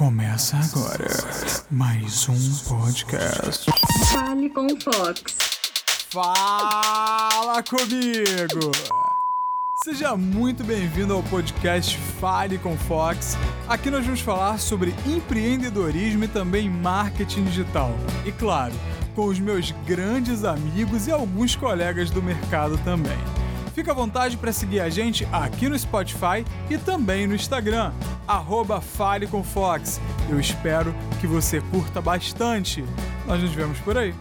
Começa agora mais um podcast. Fale com o Fox. Fala comigo! Seja muito bem-vindo ao podcast Fale com Fox. Aqui nós vamos falar sobre empreendedorismo e também marketing digital. E claro, com os meus grandes amigos e alguns colegas do mercado também. Fica à vontade para seguir a gente aqui no Spotify e também no Instagram, arroba Fale com Fox. Eu espero que você curta bastante. Nós nos vemos por aí.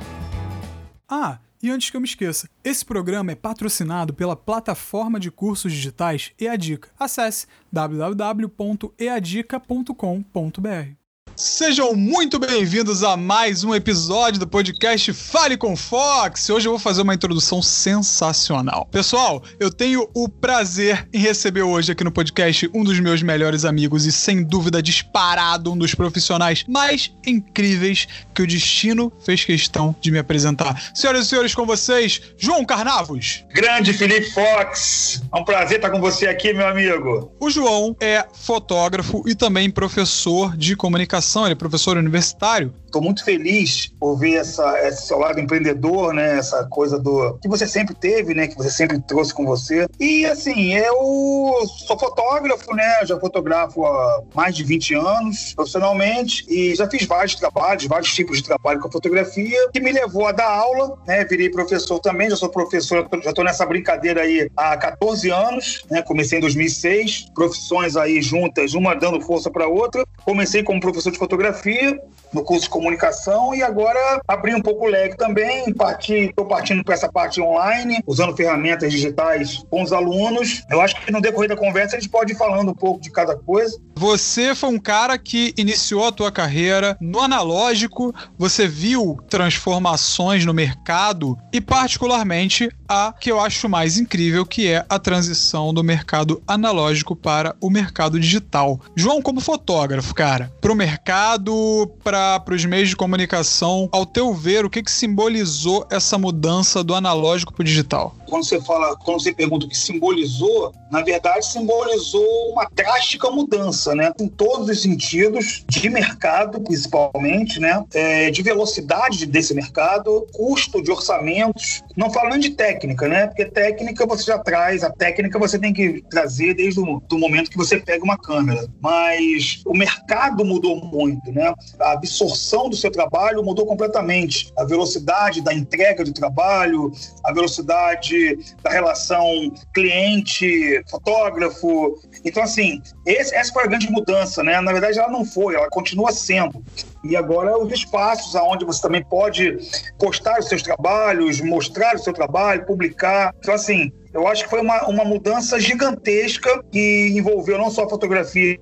Ah, e antes que eu me esqueça, esse programa é patrocinado pela plataforma de cursos digitais EADICA. Acesse www.eadica.com.br. Sejam muito bem-vindos a mais um episódio do podcast Fale com Fox. Hoje eu vou fazer uma introdução sensacional. Pessoal, eu tenho o prazer em receber hoje aqui no podcast um dos meus melhores amigos e sem dúvida disparado um dos profissionais mais incríveis que o destino fez questão de me apresentar. Senhoras e senhores, com vocês, João Carnavos. Grande Felipe Fox. É um prazer estar com você aqui, meu amigo. O João é fotógrafo e também professor de comunicação ele é professor universitário. Estou muito feliz por ver essa, esse seu lado empreendedor, né? Essa coisa do que você sempre teve, né? Que você sempre trouxe com você. E assim, eu sou fotógrafo, né? Já fotografo há mais de 20 anos profissionalmente e já fiz vários trabalhos, vários tipos de trabalho com a fotografia, que me levou a dar aula, né? Virei professor também, já sou professor, já estou nessa brincadeira aí há 14 anos, né? Comecei em 2006, profissões aí juntas, uma dando força para outra. Comecei como professor de fotografia no curso de comunicação e agora abri um pouco o leque também, estou partindo para essa parte online, usando ferramentas digitais com os alunos. Eu acho que no decorrer da conversa a gente pode ir falando um pouco de cada coisa. Você foi um cara que iniciou a tua carreira no analógico, você viu transformações no mercado e particularmente a que eu acho mais incrível, que é a transição do mercado analógico para o mercado digital. João, como fotógrafo, cara, para o mercado, para os meios de comunicação, ao teu ver, o que, que simbolizou essa mudança do analógico para o digital? Quando você fala, quando você pergunta o que simbolizou, na verdade simbolizou uma drástica mudança, né? Em todos os sentidos, de mercado principalmente, né? É, de velocidade desse mercado, custo de orçamentos, não falando de técnica, né? Porque técnica você já traz, a técnica você tem que trazer desde o do momento que você pega uma câmera. Mas o mercado mudou muito, né? A absorção do seu trabalho mudou completamente. A velocidade da entrega do trabalho, a velocidade da relação cliente-fotógrafo. Então, assim, esse, essa foi a grande mudança, né? Na verdade, ela não foi, ela continua sendo. E agora os espaços aonde você também pode postar os seus trabalhos, mostrar o seu trabalho, publicar. Então, assim, eu acho que foi uma, uma mudança gigantesca que envolveu não só a fotografia,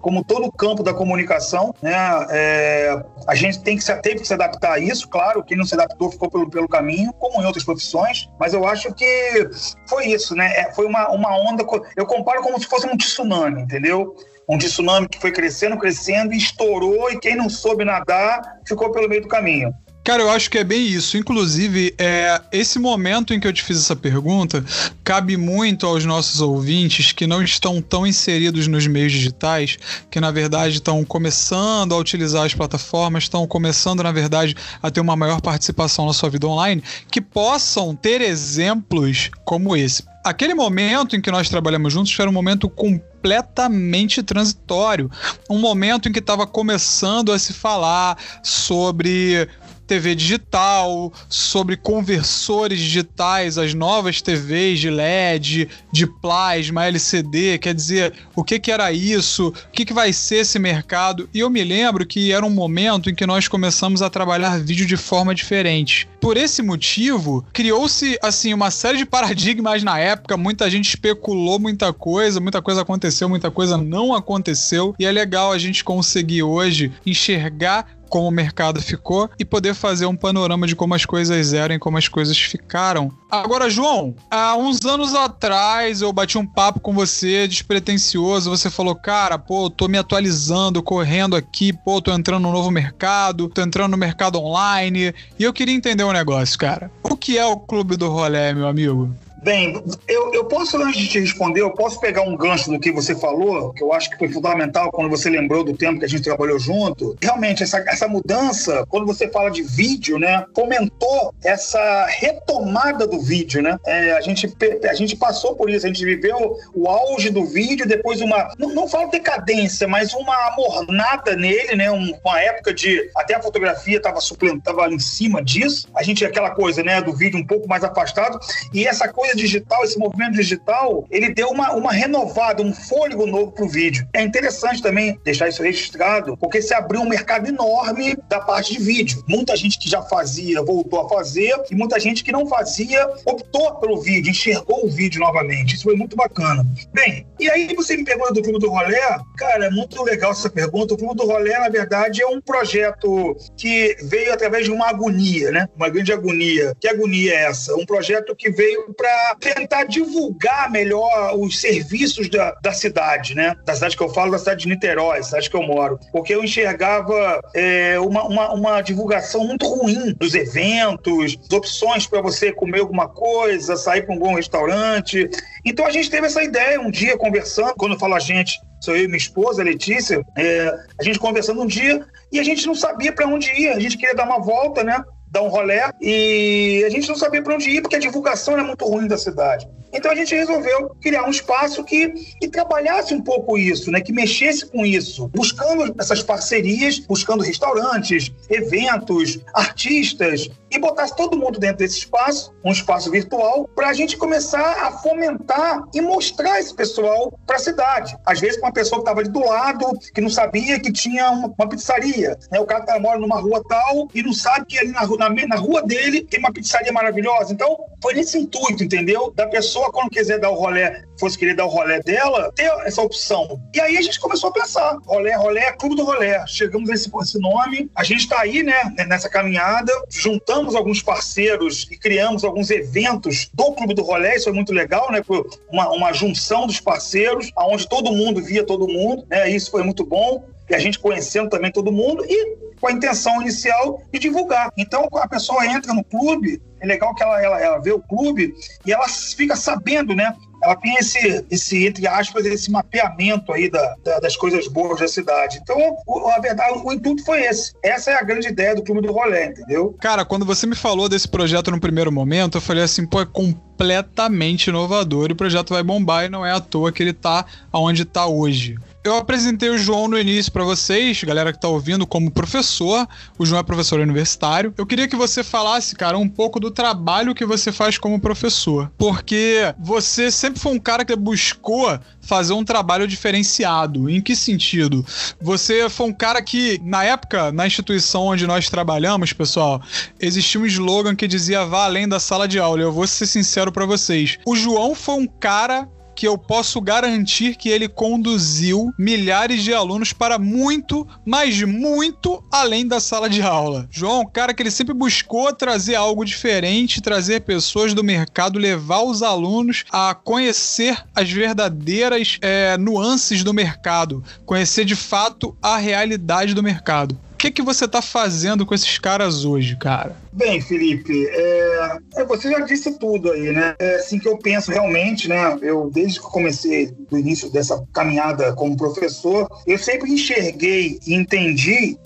como todo o campo da comunicação. Né? É, a gente tem que teve que se adaptar a isso, claro, quem não se adaptou ficou pelo, pelo caminho, como em outras profissões, mas eu acho que foi isso, né? É, foi uma, uma onda, eu comparo como se fosse um tsunami, entendeu? Um tsunami que foi crescendo, crescendo, estourou, e quem não soube nadar ficou pelo meio do caminho. Cara, eu acho que é bem isso. Inclusive, é, esse momento em que eu te fiz essa pergunta cabe muito aos nossos ouvintes que não estão tão inseridos nos meios digitais, que na verdade estão começando a utilizar as plataformas, estão começando, na verdade, a ter uma maior participação na sua vida online, que possam ter exemplos como esse. Aquele momento em que nós trabalhamos juntos era um momento completamente transitório. Um momento em que estava começando a se falar sobre TV digital, sobre conversores digitais, as novas TVs de LED, de plasma, LCD, quer dizer, o que, que era isso, o que, que vai ser esse mercado. E eu me lembro que era um momento em que nós começamos a trabalhar vídeo de forma diferente. Por esse motivo, criou-se assim uma série de paradigmas na época, muita gente especulou muita coisa, muita coisa aconteceu, muita coisa não aconteceu, e é legal a gente conseguir hoje enxergar como o mercado ficou e poder fazer um panorama de como as coisas eram e como as coisas ficaram. Agora, João, há uns anos atrás eu bati um papo com você despretensioso. Você falou, cara, pô, tô me atualizando, correndo aqui, pô, tô entrando no novo mercado, tô entrando no mercado online. E eu queria entender um negócio, cara. O que é o Clube do Rolé, meu amigo? Bem, eu, eu posso, antes de te responder, eu posso pegar um gancho no que você falou, que eu acho que foi fundamental quando você lembrou do tempo que a gente trabalhou junto. Realmente, essa, essa mudança, quando você fala de vídeo, né, fomentou essa retomada do vídeo, né? É, a, gente, a gente passou por isso, a gente viveu o auge do vídeo, depois uma, não, não falo decadência, mas uma mornada nele, né? Um, uma época de, até a fotografia estava tava em cima disso. A gente, aquela coisa, né, do vídeo um pouco mais afastado, e essa coisa digital, esse movimento digital, ele deu uma, uma renovada, um fôlego novo para o vídeo. É interessante também deixar isso registrado, porque se abriu um mercado enorme da parte de vídeo. Muita gente que já fazia voltou a fazer e muita gente que não fazia optou pelo vídeo, enxergou o vídeo novamente. Isso foi muito bacana. Bem, e aí você me pergunta do Clube do Rolé. Cara, é muito legal essa pergunta. O Clube do Rolé, na verdade, é um projeto que veio através de uma agonia, né? Uma grande agonia. Que agonia é essa? Um projeto que veio para tentar divulgar melhor os serviços da, da cidade, né? Da cidade que eu falo, da cidade de Niterói, cidade que eu moro. Porque eu enxergava é, uma, uma, uma, divulgação muito ruim dos eventos, opções para você comer alguma coisa, sair para um bom restaurante. Então a gente teve essa ideia um dia conversando, quando eu falo a gente, sou eu e minha esposa, Letícia, é, a gente conversando um dia e a gente não sabia para onde ir, a gente queria dar uma volta, né? Dar um rolé e a gente não sabia para onde ir porque a divulgação era muito ruim da cidade. Então a gente resolveu criar um espaço que, que trabalhasse um pouco isso, né? que mexesse com isso, buscando essas parcerias, buscando restaurantes, eventos, artistas, e botasse todo mundo dentro desse espaço, um espaço virtual, para a gente começar a fomentar e mostrar esse pessoal para a cidade. Às vezes, com uma pessoa que estava ali do lado, que não sabia que tinha uma, uma pizzaria. Né? O cara mora numa rua tal e não sabe que ali na, na, na rua dele tem uma pizzaria maravilhosa. Então, foi nesse intuito, entendeu? Da pessoa quando quiser dar o rolé, fosse querer dar o rolé dela, ter essa opção. E aí a gente começou a pensar: rolé, rolé, clube do rolé. Chegamos a esse, esse nome. A gente está aí, né, nessa caminhada. Juntamos alguns parceiros e criamos alguns eventos do clube do rolé. Isso é muito legal, né? Uma, uma junção dos parceiros, aonde todo mundo via todo mundo. Né? Isso foi muito bom. E a gente conhecendo também todo mundo e com a intenção inicial de divulgar. Então, a pessoa entra no clube, é legal que ela, ela, ela vê o clube e ela fica sabendo, né? Ela tem esse, esse entre aspas, esse mapeamento aí da, da, das coisas boas da cidade. Então, o, a verdade, o intuito foi esse. Essa é a grande ideia do Clube do Rolê, entendeu? Cara, quando você me falou desse projeto no primeiro momento, eu falei assim, pô, é completamente inovador e o projeto vai bombar e não é à toa que ele tá onde tá hoje. Eu apresentei o João no início para vocês, galera que tá ouvindo, como professor. O João é professor universitário. Eu queria que você falasse, cara, um pouco do trabalho que você faz como professor. Porque você sempre foi um cara que buscou fazer um trabalho diferenciado. Em que sentido? Você foi um cara que, na época, na instituição onde nós trabalhamos, pessoal, existia um slogan que dizia vá além da sala de aula. Eu vou ser sincero para vocês. O João foi um cara que eu posso garantir que ele conduziu milhares de alunos para muito, mas muito além da sala de aula. João, cara que ele sempre buscou trazer algo diferente, trazer pessoas do mercado, levar os alunos a conhecer as verdadeiras é, nuances do mercado, conhecer de fato a realidade do mercado que, que você tá fazendo com esses caras hoje, cara? Bem, Felipe, é, é... você já disse tudo aí, né? É assim que eu penso realmente, né? Eu, desde que comecei do início dessa caminhada como professor, eu sempre enxerguei e entendi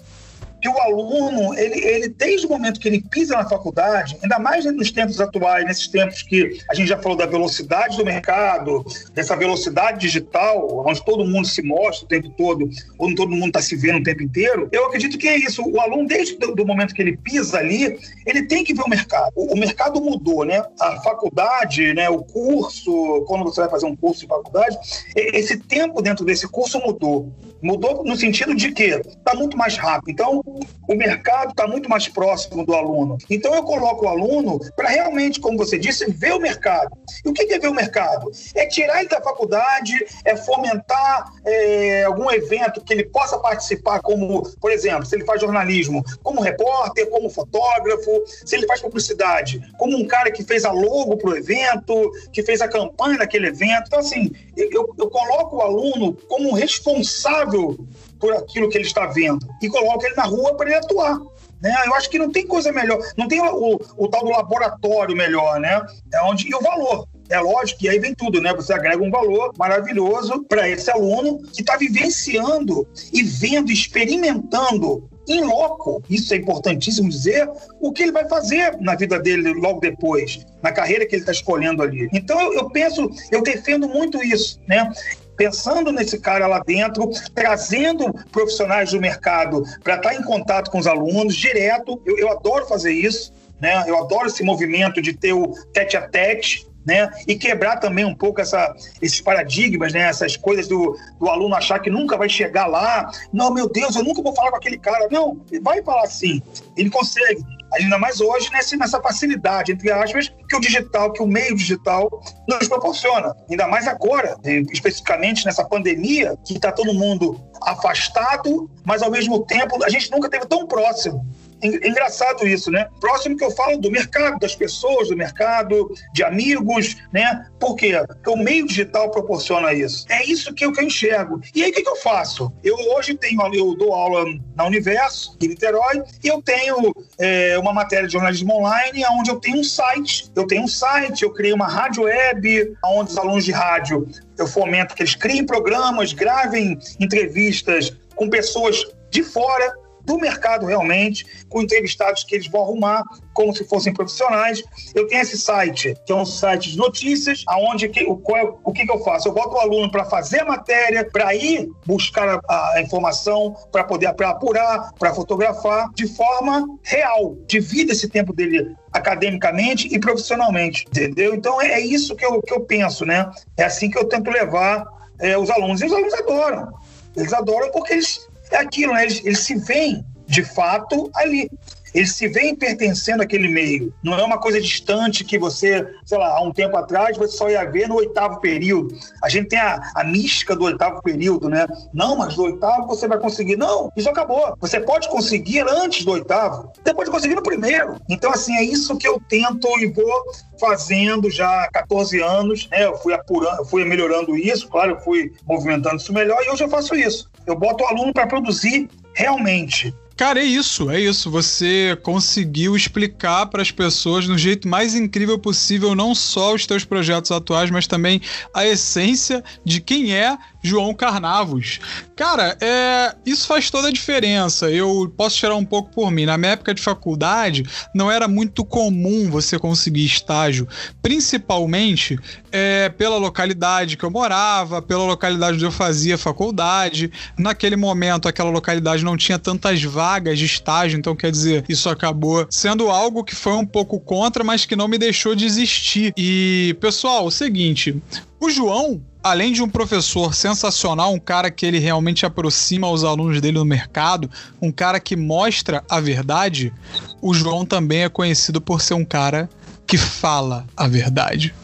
que o aluno, ele, ele, desde o momento que ele pisa na faculdade, ainda mais nos tempos atuais, nesses tempos que a gente já falou da velocidade do mercado, dessa velocidade digital, onde todo mundo se mostra o tempo todo, onde todo mundo está se vendo o tempo inteiro, eu acredito que é isso. O aluno, desde o momento que ele pisa ali, ele tem que ver o mercado. O, o mercado mudou, né? A faculdade, né? o curso, quando você vai fazer um curso de faculdade, esse tempo dentro desse curso mudou. Mudou no sentido de que está muito mais rápido. Então, o mercado está muito mais próximo do aluno. Então, eu coloco o aluno para realmente, como você disse, ver o mercado. E o que é ver o mercado? É tirar ele da faculdade, é fomentar é, algum evento que ele possa participar, como, por exemplo, se ele faz jornalismo, como repórter, como fotógrafo, se ele faz publicidade, como um cara que fez a logo para o evento, que fez a campanha daquele evento. Então, assim, eu, eu coloco o aluno como responsável por aquilo que ele está vendo e coloca ele na rua para ele atuar. Né? Eu acho que não tem coisa melhor, não tem o, o, tal do laboratório melhor, né? É onde e o valor. É lógico que aí vem tudo, né? Você agrega um valor maravilhoso para esse aluno que está vivenciando e vendo, experimentando em loco, isso é importantíssimo dizer, o que ele vai fazer na vida dele logo depois, na carreira que ele está escolhendo ali. Então eu, eu penso, eu defendo muito isso, né? Pensando nesse cara lá dentro, trazendo profissionais do mercado para estar tá em contato com os alunos direto. Eu, eu adoro fazer isso. Né? Eu adoro esse movimento de ter o tete a tete, né? E quebrar também um pouco essa, esses paradigmas, né? Essas coisas do, do aluno achar que nunca vai chegar lá. Não, meu Deus, eu nunca vou falar com aquele cara. Não, ele vai falar sim. Ele consegue. Ainda mais hoje, nessa, nessa facilidade, entre aspas, que o digital, que o meio digital nos proporciona. Ainda mais agora, especificamente nessa pandemia, que está todo mundo afastado, mas ao mesmo tempo a gente nunca teve tão próximo engraçado isso, né? Próximo que eu falo do mercado, das pessoas do mercado, de amigos, né? Por quê? Porque o meio digital proporciona isso. É isso que eu, que eu enxergo. E aí, o que, que eu faço? Eu hoje tenho, eu dou aula na Universo, em Niterói, e eu tenho é, uma matéria de jornalismo online, onde eu tenho um site. Eu tenho um site, eu criei uma rádio web, onde os alunos de rádio eu fomento que eles criem programas, gravem entrevistas com pessoas de fora do mercado realmente, com entrevistados que eles vão arrumar como se fossem profissionais. Eu tenho esse site, que é um site de notícias, aonde que, o, qual, é, o que, que eu faço? Eu boto o aluno para fazer a matéria, para ir buscar a, a informação, para poder pra apurar, para fotografar, de forma real. Divida esse tempo dele academicamente e profissionalmente, entendeu? Então é, é isso que eu, que eu penso, né? É assim que eu tento levar é, os alunos. E os alunos adoram. Eles adoram porque eles é aquilo, né? eles, eles se veem de fato ali. Eles se veem pertencendo àquele meio. Não é uma coisa distante que você, sei lá, há um tempo atrás você só ia ver no oitavo período. A gente tem a, a mística do oitavo período, né? Não, mas do oitavo você vai conseguir. Não, isso acabou. Você pode conseguir antes do oitavo, você pode conseguir no primeiro. Então, assim, é isso que eu tento e vou fazendo já há 14 anos. Né? Eu fui apurando, fui melhorando isso, claro, eu fui movimentando isso melhor e hoje eu faço isso. Eu boto o aluno para produzir realmente. Cara, é isso, é isso. Você conseguiu explicar para as pessoas no jeito mais incrível possível não só os teus projetos atuais, mas também a essência de quem é João Carnavos. Cara, é, isso faz toda a diferença. Eu posso tirar um pouco por mim. Na minha época de faculdade, não era muito comum você conseguir estágio, principalmente é, pela localidade que eu morava, pela localidade onde eu fazia faculdade. Naquele momento, aquela localidade não tinha tantas vagas de estágio, então quer dizer, isso acabou sendo algo que foi um pouco contra, mas que não me deixou desistir. E, pessoal, o seguinte: o João, além de um professor sensacional, um cara que ele realmente aproxima os alunos dele no mercado, um cara que mostra a verdade, o João também é conhecido por ser um cara que fala a verdade.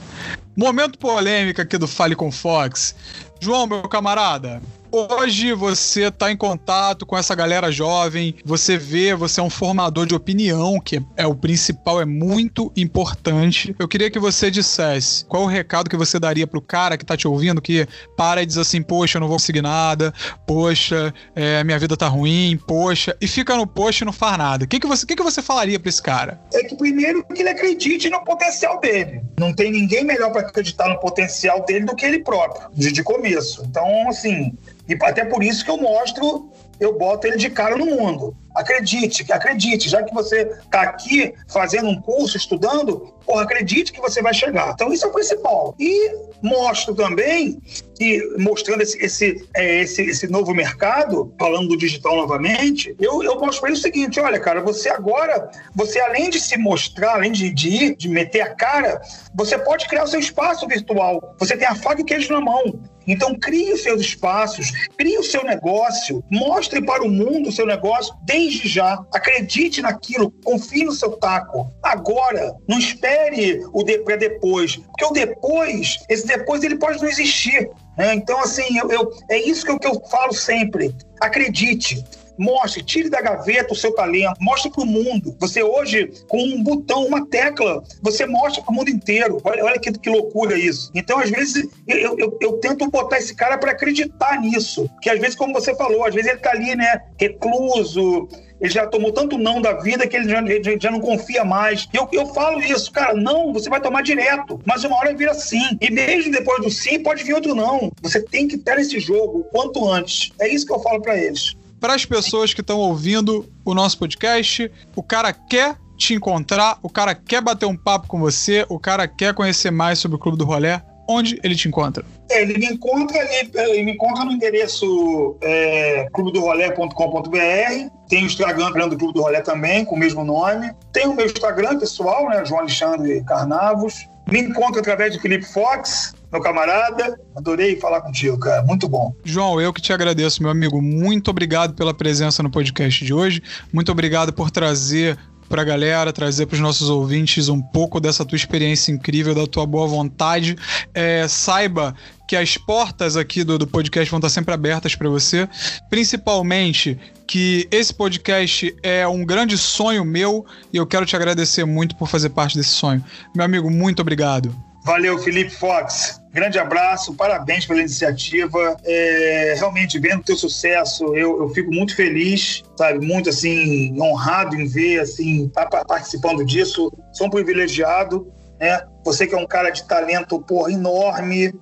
Momento polêmica aqui do Fale com Fox. João, meu camarada, Hoje você está em contato com essa galera jovem, você vê, você é um formador de opinião, que é, o principal, é muito importante. Eu queria que você dissesse qual o recado que você daria pro cara que tá te ouvindo, que para e diz assim, poxa, eu não vou conseguir nada, poxa, é, minha vida tá ruim, poxa, e fica no poxa e não faz nada. O que, que, você, que, que você falaria pra esse cara? É que primeiro que ele acredite no potencial dele. Não tem ninguém melhor para acreditar no potencial dele do que ele próprio, de, de começo. Então, assim, e até por isso que eu mostro, eu boto ele de cara no mundo. Acredite, acredite, já que você está aqui fazendo um curso, estudando, porra, acredite que você vai chegar. Então, isso é o principal. E mostro também que, mostrando esse, esse, é, esse, esse novo mercado, falando do digital novamente, eu, eu mostro para ele o seguinte: olha, cara, você agora, você além de se mostrar, além de, de ir, de meter a cara, você pode criar o seu espaço virtual. Você tem a faca e o queijo na mão. Então, crie os seus espaços, crie o seu negócio, mostre para o mundo o seu negócio desde já. Acredite naquilo, confie no seu taco. Agora, não espere o de para depois, porque o depois, esse depois, ele pode não existir. Né? Então, assim, eu, eu, é isso que eu, que eu falo sempre. Acredite. Mostre, tire da gaveta o seu talento, mostre para o mundo. Você hoje, com um botão, uma tecla, você mostra para o mundo inteiro. Olha, olha que, que loucura isso. Então, às vezes, eu, eu, eu tento botar esse cara para acreditar nisso. Que às vezes, como você falou, às vezes ele está ali, né, recluso, ele já tomou tanto não da vida que ele já, já, não confia mais. Eu, eu falo isso, cara, não, você vai tomar direto, mas uma hora vira sim. E mesmo depois do sim, pode vir outro não. Você tem que ter esse jogo o quanto antes. É isso que eu falo para eles. Para as pessoas que estão ouvindo o nosso podcast, o cara quer te encontrar, o cara quer bater um papo com você, o cara quer conhecer mais sobre o Clube do Rolé, onde ele te encontra? É, ele me encontra ali, ele me encontra no endereço é, clubedorolé.com.br. Tem o Instagram do Clube do Rolé também, com o mesmo nome. Tem o meu Instagram pessoal, né, João Alexandre Carnavos. Me encontra através de Felipe Fox, meu camarada. Adorei falar contigo, cara. Muito bom. João, eu que te agradeço, meu amigo. Muito obrigado pela presença no podcast de hoje. Muito obrigado por trazer pra galera, trazer para os nossos ouvintes um pouco dessa tua experiência incrível, da tua boa vontade. É, saiba que as portas aqui do, do podcast vão estar sempre abertas para você, principalmente que esse podcast é um grande sonho meu e eu quero te agradecer muito por fazer parte desse sonho. Meu amigo, muito obrigado. Valeu, Felipe Fox. Grande abraço, parabéns pela iniciativa. É, realmente, vendo o teu sucesso, eu, eu, fico muito feliz, sabe? Muito, assim, honrado em ver, assim, tá participando disso. Sou um privilegiado, né? Você que é um cara de talento, porra, enorme,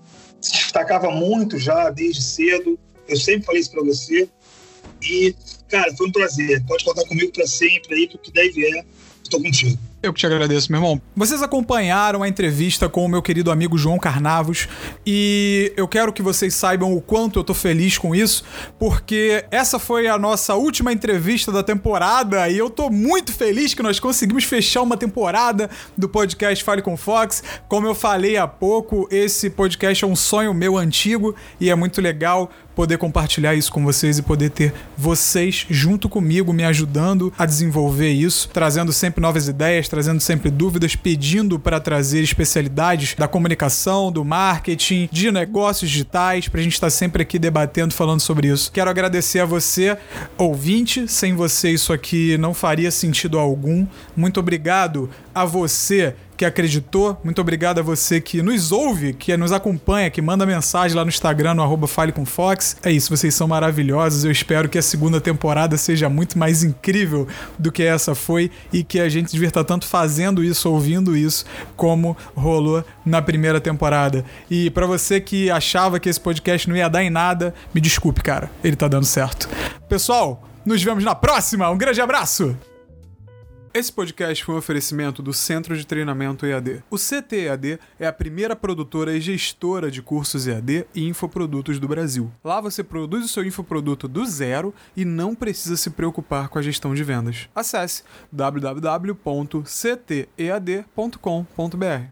se destacava muito já desde cedo. Eu sempre falei isso para você. E, cara, foi um prazer. Pode contar comigo para sempre aí, porque daí vier, estou contigo. Eu que te agradeço, meu irmão. Vocês acompanharam a entrevista com o meu querido amigo João Carnavos e eu quero que vocês saibam o quanto eu tô feliz com isso, porque essa foi a nossa última entrevista da temporada e eu tô muito feliz que nós conseguimos fechar uma temporada do podcast Fale com Fox. Como eu falei há pouco, esse podcast é um sonho meu antigo e é muito legal poder compartilhar isso com vocês e poder ter vocês junto comigo me ajudando a desenvolver isso, trazendo sempre novas ideias, trazendo sempre dúvidas, pedindo para trazer especialidades da comunicação, do marketing, de negócios digitais, para a gente estar tá sempre aqui debatendo, falando sobre isso. Quero agradecer a você, ouvinte, sem você isso aqui não faria sentido algum. Muito obrigado a você que acreditou. Muito obrigado a você que nos ouve, que nos acompanha, que manda mensagem lá no Instagram, no arroba Fale com Fox. É isso, vocês são maravilhosos. Eu espero que a segunda temporada seja muito mais incrível do que essa foi e que a gente divirta tanto fazendo isso, ouvindo isso, como rolou na primeira temporada. E para você que achava que esse podcast não ia dar em nada, me desculpe, cara. Ele tá dando certo. Pessoal, nos vemos na próxima. Um grande abraço! Esse podcast foi um oferecimento do Centro de Treinamento EAD. O CTEAD é a primeira produtora e gestora de cursos EAD e infoprodutos do Brasil. Lá você produz o seu infoproduto do zero e não precisa se preocupar com a gestão de vendas. Acesse www.ctead.com.br.